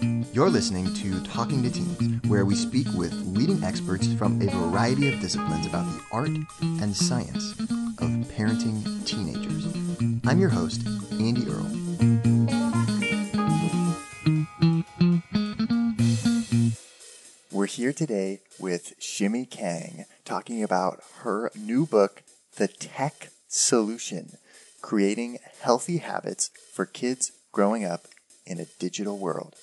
You're listening to Talking to Teens, where we speak with leading experts from a variety of disciplines about the art and science of parenting teenagers. I'm your host, Andy Earle. We're here today with Shimi Kang talking about her new book, The Tech Solution Creating Healthy Habits for Kids Growing Up in a Digital World.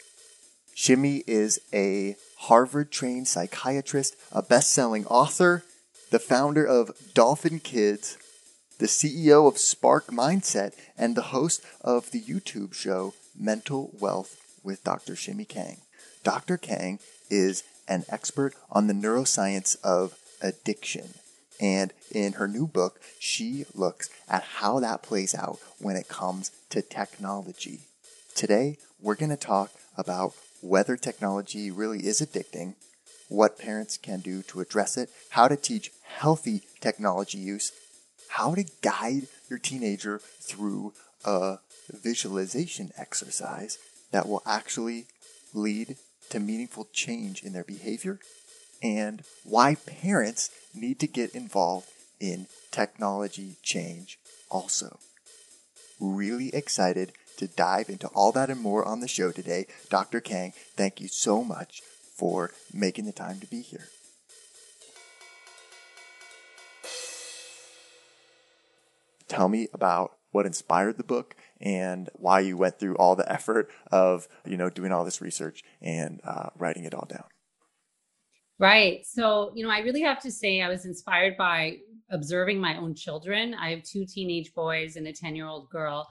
Shimi is a Harvard trained psychiatrist, a best selling author, the founder of Dolphin Kids, the CEO of Spark Mindset, and the host of the YouTube show Mental Wealth with Dr. Shimi Kang. Dr. Kang is an expert on the neuroscience of addiction. And in her new book, she looks at how that plays out when it comes to technology. Today, we're going to talk about whether technology really is addicting, what parents can do to address it, how to teach healthy technology use, how to guide your teenager through a visualization exercise that will actually lead to meaningful change in their behavior, and why parents need to get involved in technology change also. Really excited to dive into all that and more on the show today. Dr. Kang, thank you so much for making the time to be here. tell me about what inspired the book and why you went through all the effort of you know doing all this research and uh, writing it all down right so you know i really have to say i was inspired by observing my own children i have two teenage boys and a 10 year old girl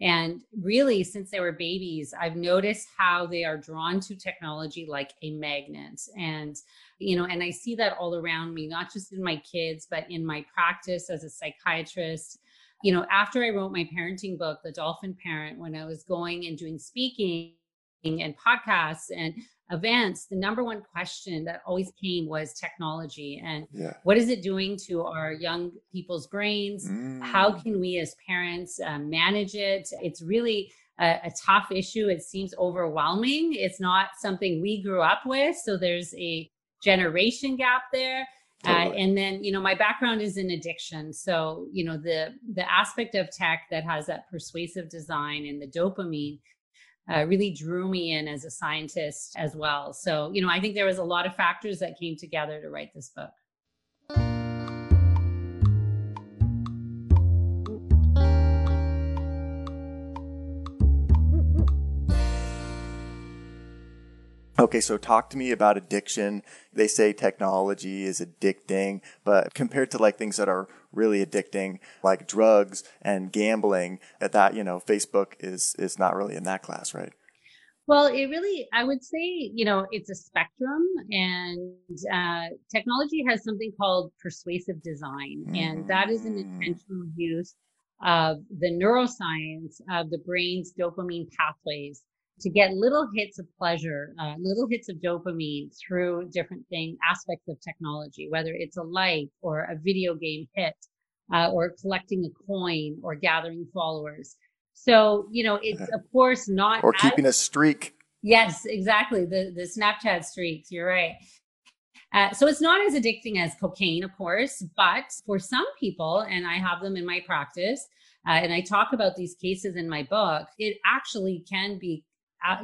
and really since they were babies i've noticed how they are drawn to technology like a magnet. And you know and i see that all around me not just in my kids but in my practice as a psychiatrist. You know, after I wrote my parenting book, The Dolphin Parent, when I was going and doing speaking and podcasts and events, the number one question that always came was technology and yeah. what is it doing to our young people's brains? Mm. How can we as parents uh, manage it? It's really a, a tough issue. It seems overwhelming. It's not something we grew up with. So there's a generation gap there. Uh, and then, you know, my background is in addiction. So, you know, the the aspect of tech that has that persuasive design and the dopamine uh, really drew me in as a scientist as well. So, you know, I think there was a lot of factors that came together to write this book. Okay, so talk to me about addiction. They say technology is addicting, but compared to like things that are really addicting, like drugs and gambling, at that, you know, Facebook is is not really in that class, right? Well, it really, I would say, you know, it's a spectrum, and uh, technology has something called persuasive design, mm. and that is an mm. intentional use of the neuroscience of the brain's dopamine pathways to get little hits of pleasure, uh, little hits of dopamine through different thing aspects of technology, whether it's a like or a video game hit, uh, or collecting a coin or gathering followers. So you know, it's of course not or keeping as, a streak. Yes, exactly. The the Snapchat streaks. You're right. Uh, so it's not as addicting as cocaine, of course, but for some people, and I have them in my practice, uh, and I talk about these cases in my book, it actually can be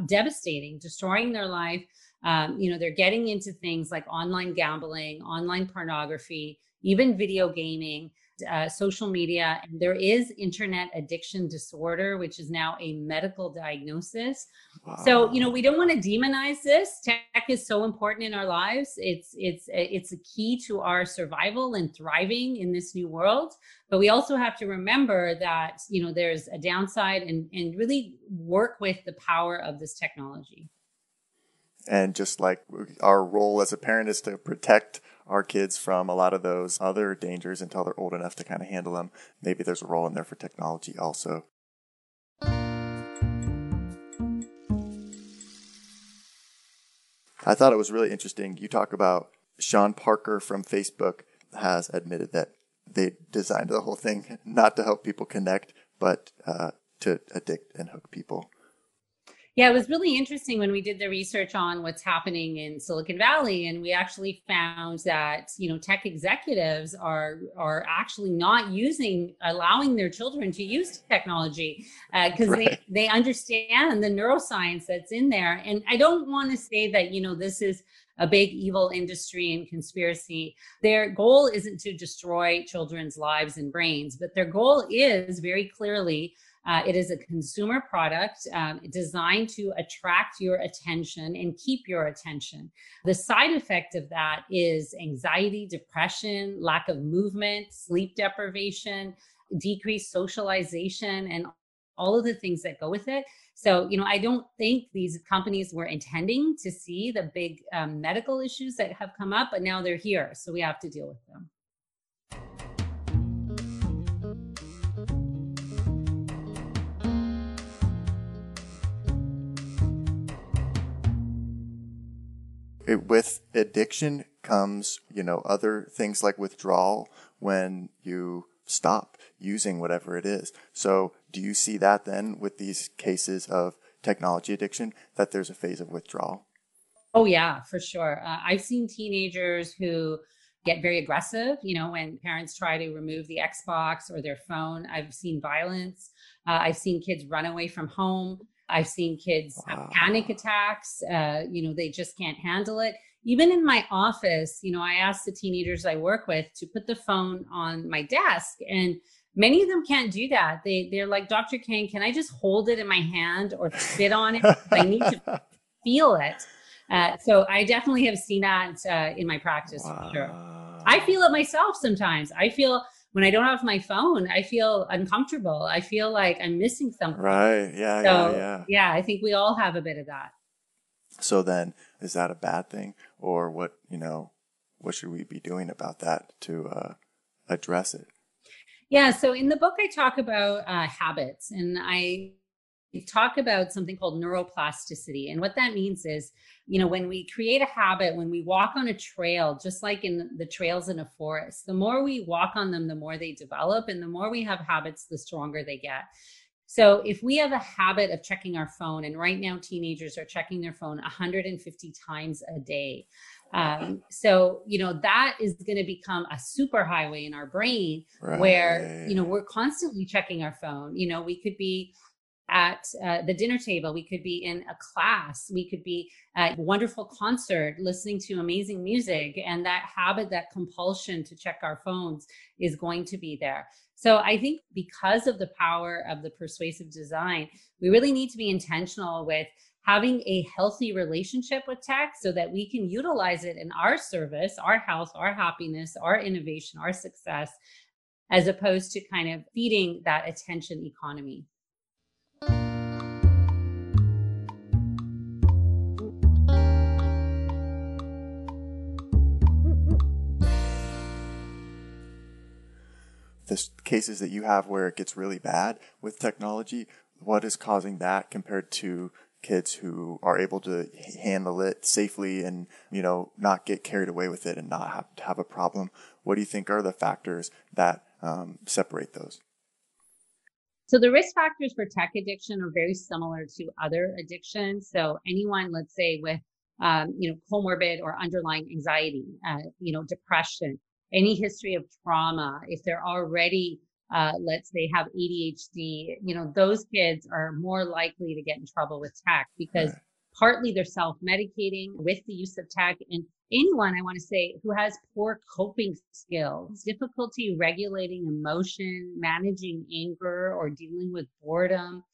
devastating, destroying their life. Um, you know, they're getting into things like online gambling, online pornography, even video gaming, uh, social media. And there is internet addiction disorder, which is now a medical diagnosis. Wow. So, you know, we don't want to demonize this. Tech is so important in our lives. It's it's it's a key to our survival and thriving in this new world. But we also have to remember that, you know, there's a downside and and really work with the power of this technology. And just like our role as a parent is to protect our kids from a lot of those other dangers until they're old enough to kind of handle them. Maybe there's a role in there for technology also. I thought it was really interesting. You talk about Sean Parker from Facebook has admitted that they designed the whole thing not to help people connect, but uh, to addict and hook people. Yeah, it was really interesting when we did the research on what's happening in Silicon Valley, and we actually found that you know tech executives are are actually not using allowing their children to use technology because uh, right. they they understand the neuroscience that's in there. And I don't want to say that you know this is a big evil industry and conspiracy. Their goal isn't to destroy children's lives and brains, but their goal is very clearly uh, it is a consumer product um, designed to attract your attention and keep your attention. The side effect of that is anxiety, depression, lack of movement, sleep deprivation, decreased socialization, and all of the things that go with it. So, you know, I don't think these companies were intending to see the big um, medical issues that have come up, but now they're here. So we have to deal with them. It, with addiction comes, you know, other things like withdrawal when you stop using whatever it is. So do you see that then with these cases of technology addiction that there's a phase of withdrawal? Oh yeah, for sure. Uh, I've seen teenagers who get very aggressive, you know, when parents try to remove the Xbox or their phone. I've seen violence. Uh, I've seen kids run away from home. I've seen kids wow. have panic attacks. Uh, you know, they just can't handle it. Even in my office, you know, I ask the teenagers I work with to put the phone on my desk, and many of them can't do that. They they're like, Dr. Kang, can I just hold it in my hand or sit on it? I need to feel it. Uh, so I definitely have seen that uh, in my practice wow. for sure. I feel it myself sometimes. I feel when I don't have my phone, I feel uncomfortable. I feel like I'm missing something. Right. Yeah. So, yeah. Yeah. Yeah. I think we all have a bit of that. So then, is that a bad thing, or what? You know, what should we be doing about that to uh, address it? Yeah. So in the book, I talk about uh, habits, and I talk about something called neuroplasticity. And what that means is, you know, when we create a habit, when we walk on a trail, just like in the trails in a forest, the more we walk on them, the more they develop. And the more we have habits, the stronger they get. So if we have a habit of checking our phone, and right now teenagers are checking their phone 150 times a day. Um, so, you know, that is going to become a super highway in our brain right. where, you know, we're constantly checking our phone. You know, we could be at uh, the dinner table. We could be in a class. We could be at a wonderful concert, listening to amazing music. And that habit, that compulsion to check our phones is going to be there. So I think because of the power of the persuasive design, we really need to be intentional with having a healthy relationship with tech so that we can utilize it in our service, our health, our happiness, our innovation, our success, as opposed to kind of feeding that attention economy. The cases that you have where it gets really bad with technology, what is causing that compared to kids who are able to handle it safely and, you know, not get carried away with it and not have to have a problem? What do you think are the factors that um, separate those? So the risk factors for tech addiction are very similar to other addictions. So anyone, let's say with, um, you know, comorbid or underlying anxiety, uh, you know, depression, any history of trauma, if they're already, uh, let's say, have ADHD, you know, those kids are more likely to get in trouble with tech because. Partly they're self medicating with the use of tech. And anyone, I want to say, who has poor coping skills, difficulty regulating emotion, managing anger, or dealing with boredom.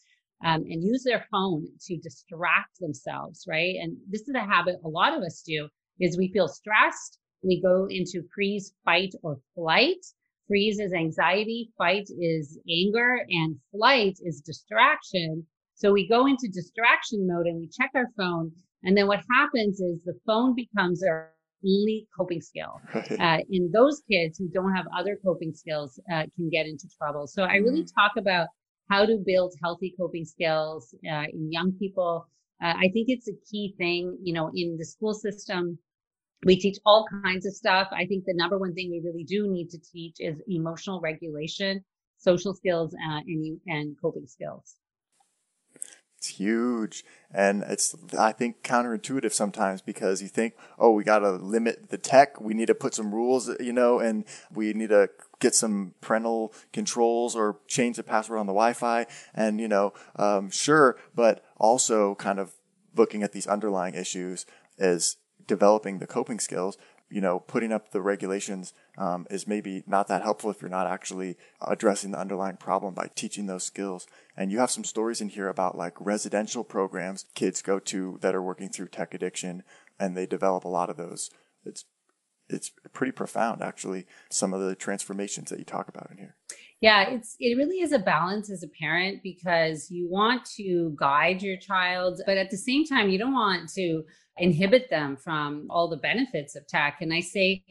Um, and use their phone to distract themselves, right? And this is a habit a lot of us do is we feel stressed we go into freeze, fight, or flight. Freeze is anxiety, fight is anger, and flight is distraction. So we go into distraction mode and we check our phone. And then what happens is the phone becomes our only coping skill. Uh, and those kids who don't have other coping skills uh, can get into trouble. So I really mm-hmm. talk about how to build healthy coping skills uh, in young people Uh, I think it's a key thing, you know, in the school system. We teach all kinds of stuff. I think the number one thing we really do need to teach is emotional regulation, social skills, uh, and, and coping skills. It's huge. And it's, I think, counterintuitive sometimes because you think, oh, we got to limit the tech. We need to put some rules, you know, and we need to get some parental controls or change the password on the Wi-Fi. And, you know, um, sure, but also kind of looking at these underlying issues as developing the coping skills you know, putting up the regulations um, is maybe not that helpful if you're not actually addressing the underlying problem by teaching those skills. And you have some stories in here about like residential programs kids go to that are working through tech addiction, and they develop a lot of those. It's it's pretty profound, actually. Some of the transformations that you talk about in here. Yeah, it's it really is a balance as a parent because you want to guide your child, but at the same time, you don't want to inhibit them from all the benefits of tech. And I say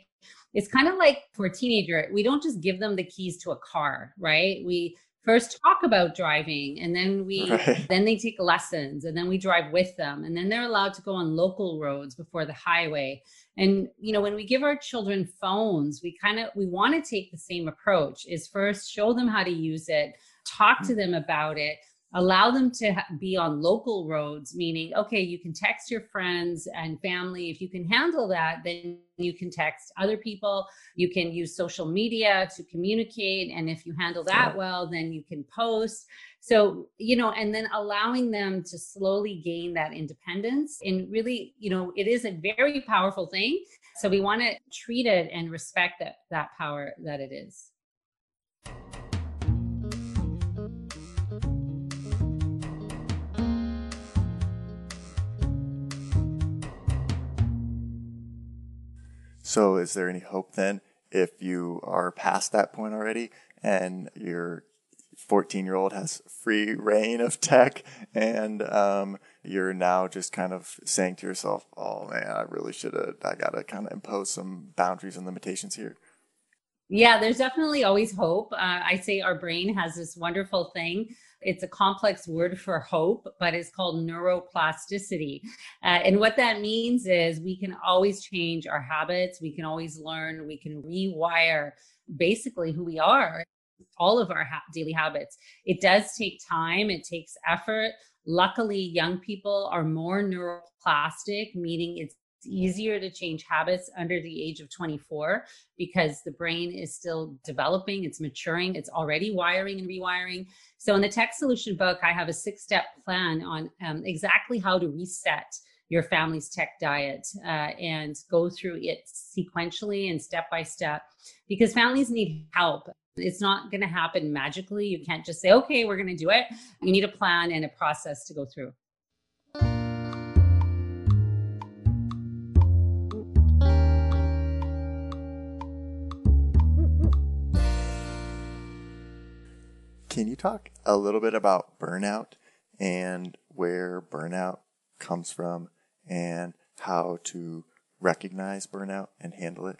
it's kind of like for a teenager, we don't just give them the keys to a car, right? We first talk about driving and then we right. then they take lessons and then we drive with them and then they're allowed to go on local roads before the highway and you know when we give our children phones we kind of we want to take the same approach is first show them how to use it talk to mm. them about it allow them to be on local roads meaning okay you can text your friends and family. If you can handle that then you can text other people. You can use social media to communicate. And if you handle that well then you can post. So you know and then allowing them to slowly gain that independence. And really you know it is a very powerful thing. So we want to treat it and respect that that power that it is So, is there any hope then if you are past that point already and your 14 year old has free reign of tech and um, you're now just kind of saying to yourself, oh man, I really should have, I got to kind of impose some boundaries and limitations here? Yeah, there's definitely always hope. Uh, I say our brain has this wonderful thing it's a complex word for hope, but it's called neuroplasticity. Uh, and what that means is we can always change our habits, we can always learn, we can rewire basically who we are, all of our ha- daily habits. It does take time, it takes effort. Luckily, young people are more neuroplastic, meaning it's easier to change habits under the age of 24 because the brain is still developing, it's maturing, it's already wiring and rewiring. So, in the Tech Solution book, I have a six step plan on um, exactly how to reset your family's tech diet uh, and go through it sequentially and step by step because families need help. It's not going to happen magically. You can't just say, okay, we're going to do it. You need a plan and a process to go through. Can you talk a little bit about burnout and where burnout comes from and how to recognize burnout and handle it?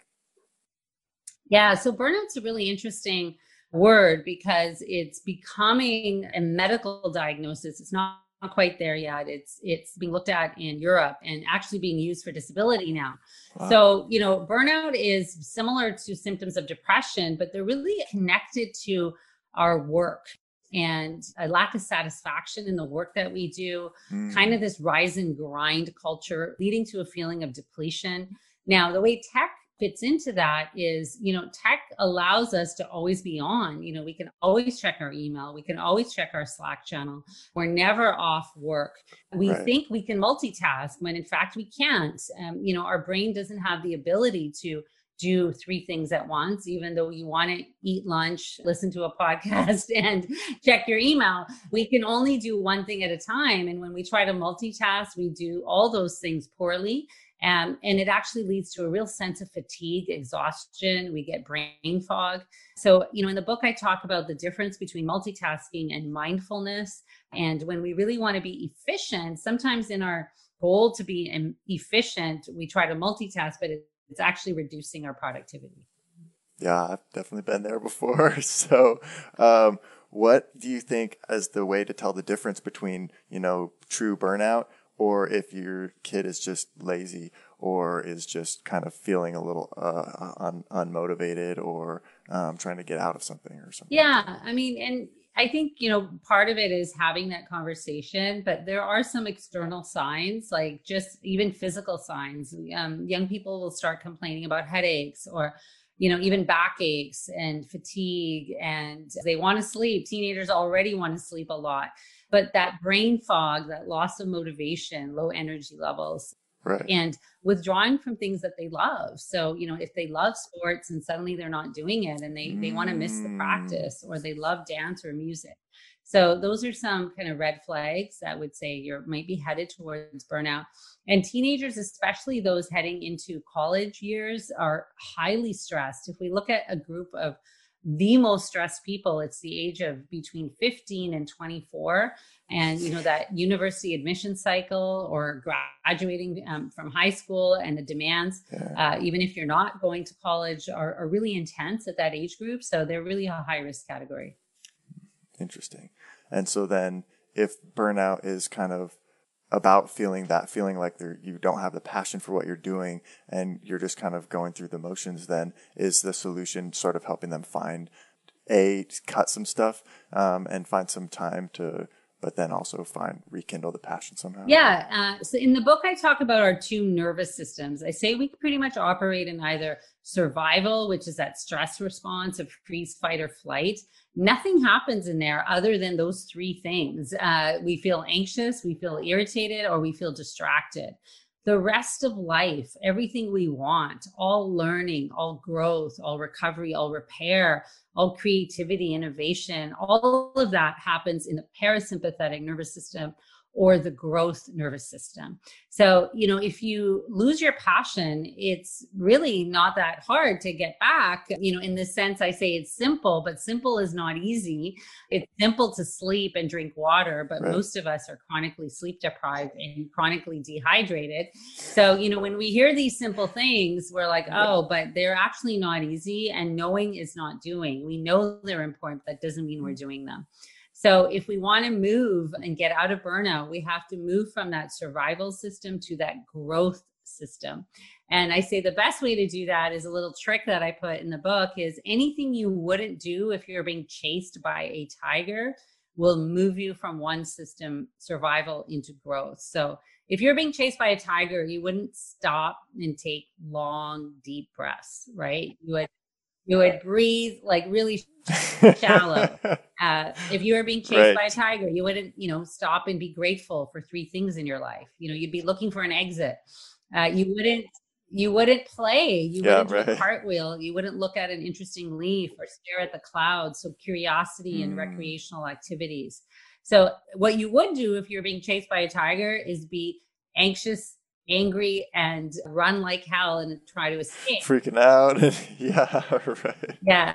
Yeah, so burnout's a really interesting word because it's becoming a medical diagnosis. It's not quite there yet. It's it's being looked at in Europe and actually being used for disability now. Wow. So, you know, burnout is similar to symptoms of depression, but they're really connected to our work and a lack of satisfaction in the work that we do, mm. kind of this rise and grind culture leading to a feeling of depletion. Now, the way tech fits into that is, you know, tech allows us to always be on. You know, we can always check our email, we can always check our Slack channel. We're never off work. We right. think we can multitask when in fact we can't. Um, you know, our brain doesn't have the ability to do three things at once, even though you want to eat lunch, listen to a podcast, and check your email. We can only do one thing at a time. And when we try to multitask, we do all those things poorly. Um, and it actually leads to a real sense of fatigue, exhaustion. We get brain fog. So, you know, in the book, I talk about the difference between multitasking and mindfulness. And when we really want to be efficient, sometimes in our goal to be efficient, we try to multitask, but it it's actually reducing our productivity. Yeah, I've definitely been there before. So, um, what do you think as the way to tell the difference between, you know, true burnout or if your kid is just lazy or is just kind of feeling a little uh, un- unmotivated or um, trying to get out of something or something. Yeah, I mean, and I think you know part of it is having that conversation, but there are some external signs, like just even physical signs. Um, young people will start complaining about headaches or you know, even backaches and fatigue, and they want to sleep. Teenagers already want to sleep a lot, but that brain fog, that loss of motivation, low energy levels, Right. and withdrawing from things that they love. So, you know, if they love sports and suddenly they're not doing it and they, mm. they want to miss the practice or they love dance or music. So those are some kind of red flags that would say you might be headed towards burnout. And teenagers, especially those heading into college years, are highly stressed. If we look at a group of the most stressed people, it's the age of between 15 and 24 and you know that university admission cycle or graduating um, from high school and the demands uh, even if you're not going to college are, are, really intense at that age group. So they're really a high risk category. Interesting. And so then if burnout is kind of about feeling that feeling like you don't have the passion for what you're doing and you're just kind of going through the motions then is the solution sort of helping them find a cut some stuff um, and find some time to but then also find rekindle the passion somehow. Yeah. Uh, so in the book, I talk about our two nervous systems. I say we pretty much operate in either survival, which is that stress response of freeze, fight, or flight. Nothing happens in there other than those three things. Uh, we feel anxious, we feel irritated, or we feel distracted the rest of life, everything we want, all learning, all growth, all recovery, all repair, all creativity, innovation, all of that happens in the parasympathetic nervous system or the growth nervous system. So, you know, if you lose your passion, it's really not that hard to get back. You know, in the sense I say it's simple, but simple is not easy. It's simple to sleep and drink water, but right. most of us are chronically sleep deprived and chronically dehydrated. So, you know, when we hear these simple things, we're like, oh, but they're actually not easy. And knowing is not doing. We know they're important, but that doesn't mean we're mm. doing them. So if we want to move and get out of burnout, we have to move from that survival system to that growth system. And I say the best way to do that is a little trick that I put in the book is anything you wouldn't do if you're being chased by a tiger will move you from one system survival into growth. So if you're being chased by a tiger, you wouldn't stop and take long, deep breaths, right? You would you would breathe like really shallow. Uh, if you were being chased right. by a tiger, you wouldn't, you know, stop and be grateful for three things in your life. You know, you'd be looking for an exit. Uh, you wouldn't, you wouldn't play. You yeah, wouldn't right. do a cartwheel. You wouldn't look at an interesting leaf or stare at the clouds. So curiosity mm. and recreational activities. So what you would do if you're being chased by a tiger is be anxious angry and run like hell and try to escape. Freaking out. yeah, right. Yeah.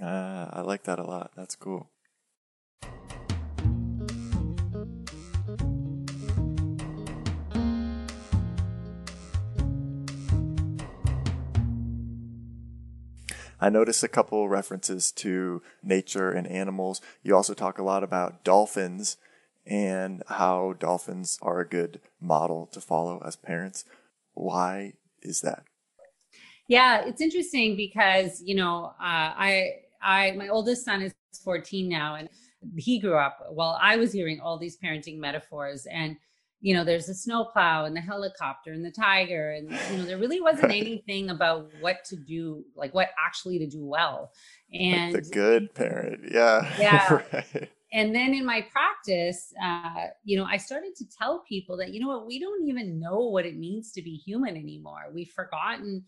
Uh, I like that a lot. That's cool. I noticed a couple references to nature and animals. You also talk a lot about dolphins and how dolphins are a good model to follow as parents. Why is that? Yeah, it's interesting because you know uh, I I my oldest son is 14 now, and he grew up while I was hearing all these parenting metaphors and you know there's a snowplow and the helicopter and the tiger and you know there really wasn't anything about what to do like what actually to do well and like the good parent yeah yeah right and then in my practice uh, you know i started to tell people that you know what? We don't even know what it means to be human anymore. We've forgotten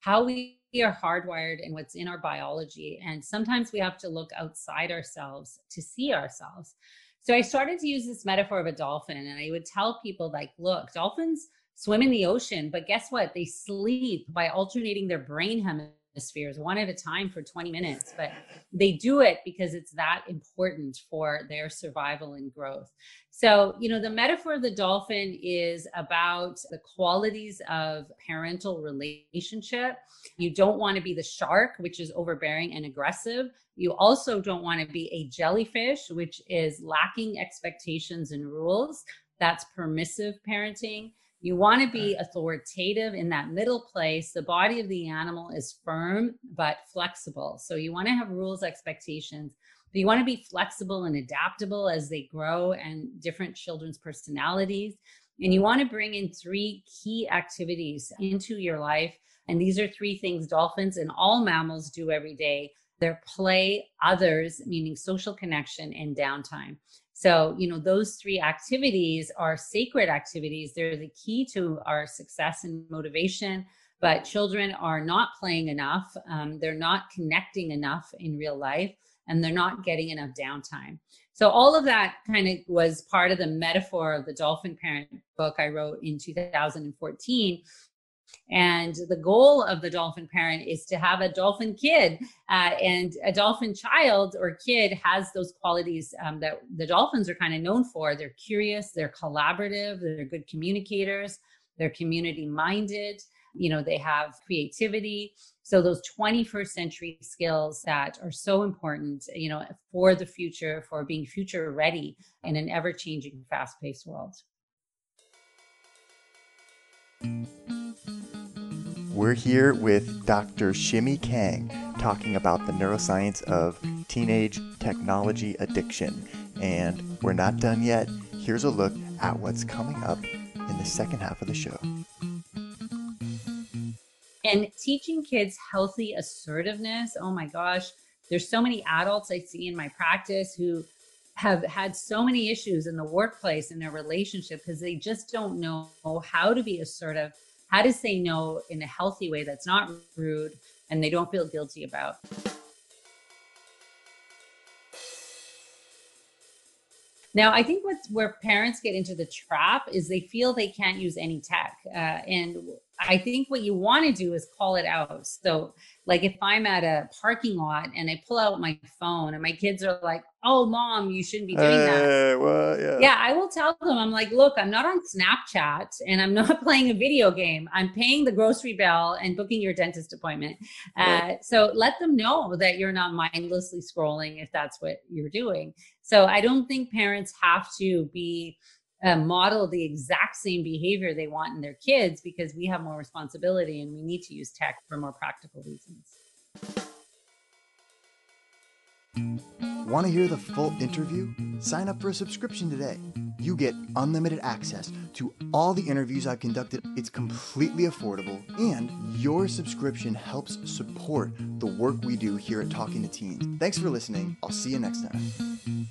how we are hardwired and what's in our biology. And sometimes we have to look outside ourselves to see ourselves. So i started to use this metaphor of a dolphin and i would tell people like look dolphins swim in the ocean but guess what? They sleep by alternating their brain hemispheres spheres one at a time for 20 minutes but they do it because it's that important for their survival and growth. So you know the metaphor of the dolphin is about the qualities of parental relationship. You don't want to be the shark which is overbearing and aggressive. You also don't want to be a jellyfish which is lacking expectations and rules. That's permissive parenting. You want to be authoritative in that middle place. The body of the animal is firm but flexible. So you want to have rules, expectations, but you want to be flexible and adaptable as they grow and different children's personalities. And you want to bring in three key activities into your life. And these are three things dolphins and all mammals do every day their play, others, meaning social connection, and downtime. So, you know, those three activities are sacred activities. They're the key to our success and motivation. But children are not playing enough. Um, they're not connecting enough in real life, and they're not getting enough downtime. So, all of that kind of was part of the metaphor of the Dolphin Parent book I wrote in 2014 and the goal of the dolphin parent is to have a dolphin kid. Uh, and a dolphin child or kid has those qualities um, that the dolphins are kind of known for. They're curious, they're collaborative, they're good communicators, they're community minded. You know, they have creativity. So, those 21st century skills that are so important, you know, for the future, for being future ready in an ever changing, fast paced world. We're here with Dr. Shimi Kang talking about the neuroscience of teenage technology addiction. And we're not done yet. Here's a look at what's coming up in the second half of the show. And teaching kids healthy assertiveness. Oh my gosh, there's so many adults I see in my practice who have had so many issues in the workplace in their relationship because they just don't know how to be assertive how to say no in a healthy way that's not rude and they don't feel guilty about. Now, I think what's where parents get into the trap is they feel they can't use any tech. Uh, and I think what you want to do is call it out. So, like if I'm at a parking lot and I pull out my phone and my kids are like, "Oh, mom, you shouldn't be doing that." well, yeah. yeah, I will tell them. I'm like, "Look, I'm not on Snapchat and I'm not playing a video game. I'm paying the grocery bill and booking your dentist appointment." Uh, so let them know that you're not mindlessly scrolling if that's what you're doing. So I don't think parents have to be uh, model the exact same behavior they want in their kids because we have more responsibility and we need to use tech for more practical reasons. Want to hear the full interview? Sign up for a subscription today. You get unlimited access to all the interviews I've conducted. It's completely affordable, and your subscription helps support the work we do here at Talking to Teens. Thanks for listening. I'll see you next time.